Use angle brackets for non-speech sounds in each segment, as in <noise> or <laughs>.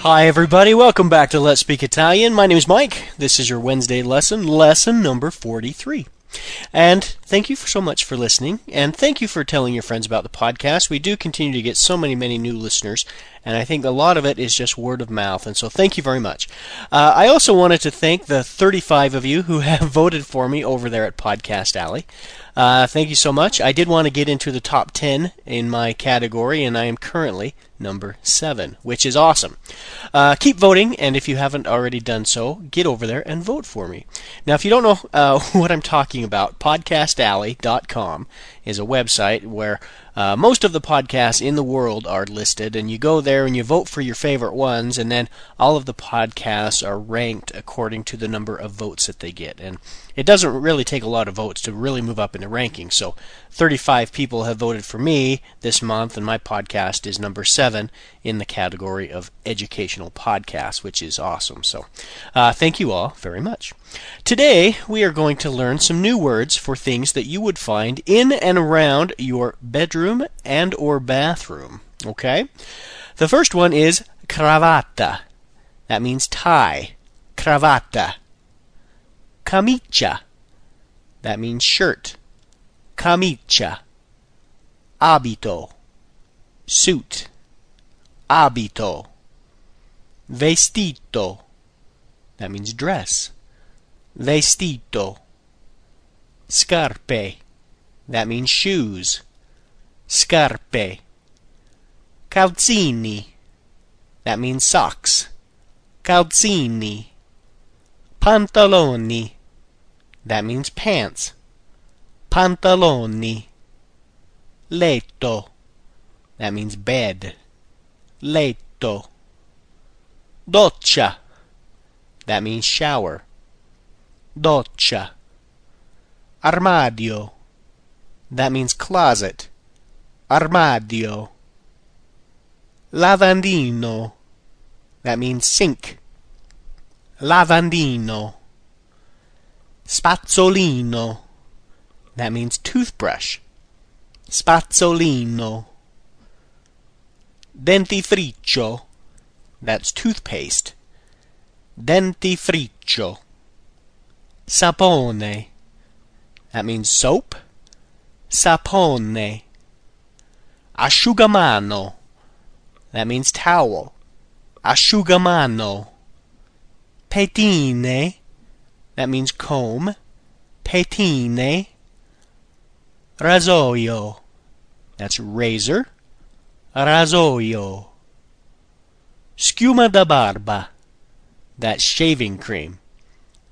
Hi, everybody. Welcome back to Let's Speak Italian. My name is Mike. This is your Wednesday lesson, lesson number 43. And thank you so much for listening, and thank you for telling your friends about the podcast. We do continue to get so many, many new listeners, and I think a lot of it is just word of mouth, and so thank you very much. Uh, I also wanted to thank the 35 of you who <laughs> have voted for me over there at Podcast Alley. Uh, thank you so much. I did want to get into the top 10 in my category, and I am currently number 7, which is awesome. Uh, keep voting, and if you haven't already done so, get over there and vote for me. Now, if you don't know uh, <laughs> what I'm talking about, podcastalley.com is a website where uh, most of the podcasts in the world are listed, and you go there and you vote for your favorite ones, and then all of the podcasts are ranked according to the number of votes that they get. And it doesn't really take a lot of votes to really move up in the rankings. So 35 people have voted for me this month, and my podcast is number seven in the category of educational podcasts, which is awesome. So uh, thank you all very much. Today we are going to learn some new words for things that you would find in and around your bedroom and or bathroom. Okay? The first one is cravatta. That means tie. Cravatta. Camicia. That means shirt. Camicia. Abito. Suit. Abito. Vestito. That means dress. Vestito. Scarpe. That means shoes. Scarpe. Calzini. That means socks. Calzini. Pantaloni. That means pants. Pantaloni. Letto. That means bed. Letto. Doccia. That means shower. Doccia. Armadio. That means closet. Armadio. Lavandino. That means sink. Lavandino. Spazzolino. That means toothbrush. Spazzolino. Dentifricio. That's toothpaste. Dentifricio. Sapone. That means soap. Sapone. Asciugamano. That means towel. Asciugamano. Pettine. That means comb. Pettine. Rasoio. That's razor. Rasoio. Schiuma da barba. That's shaving cream.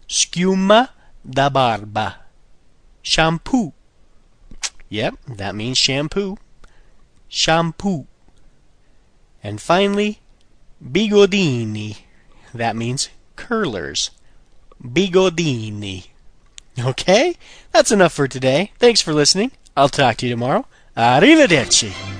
Schiuma da barba. Shampoo. Yep, that means shampoo. Shampoo. And finally, bigodini. That means curlers. Bigodini. Okay? That's enough for today. Thanks for listening. I'll talk to you tomorrow. Arrivederci.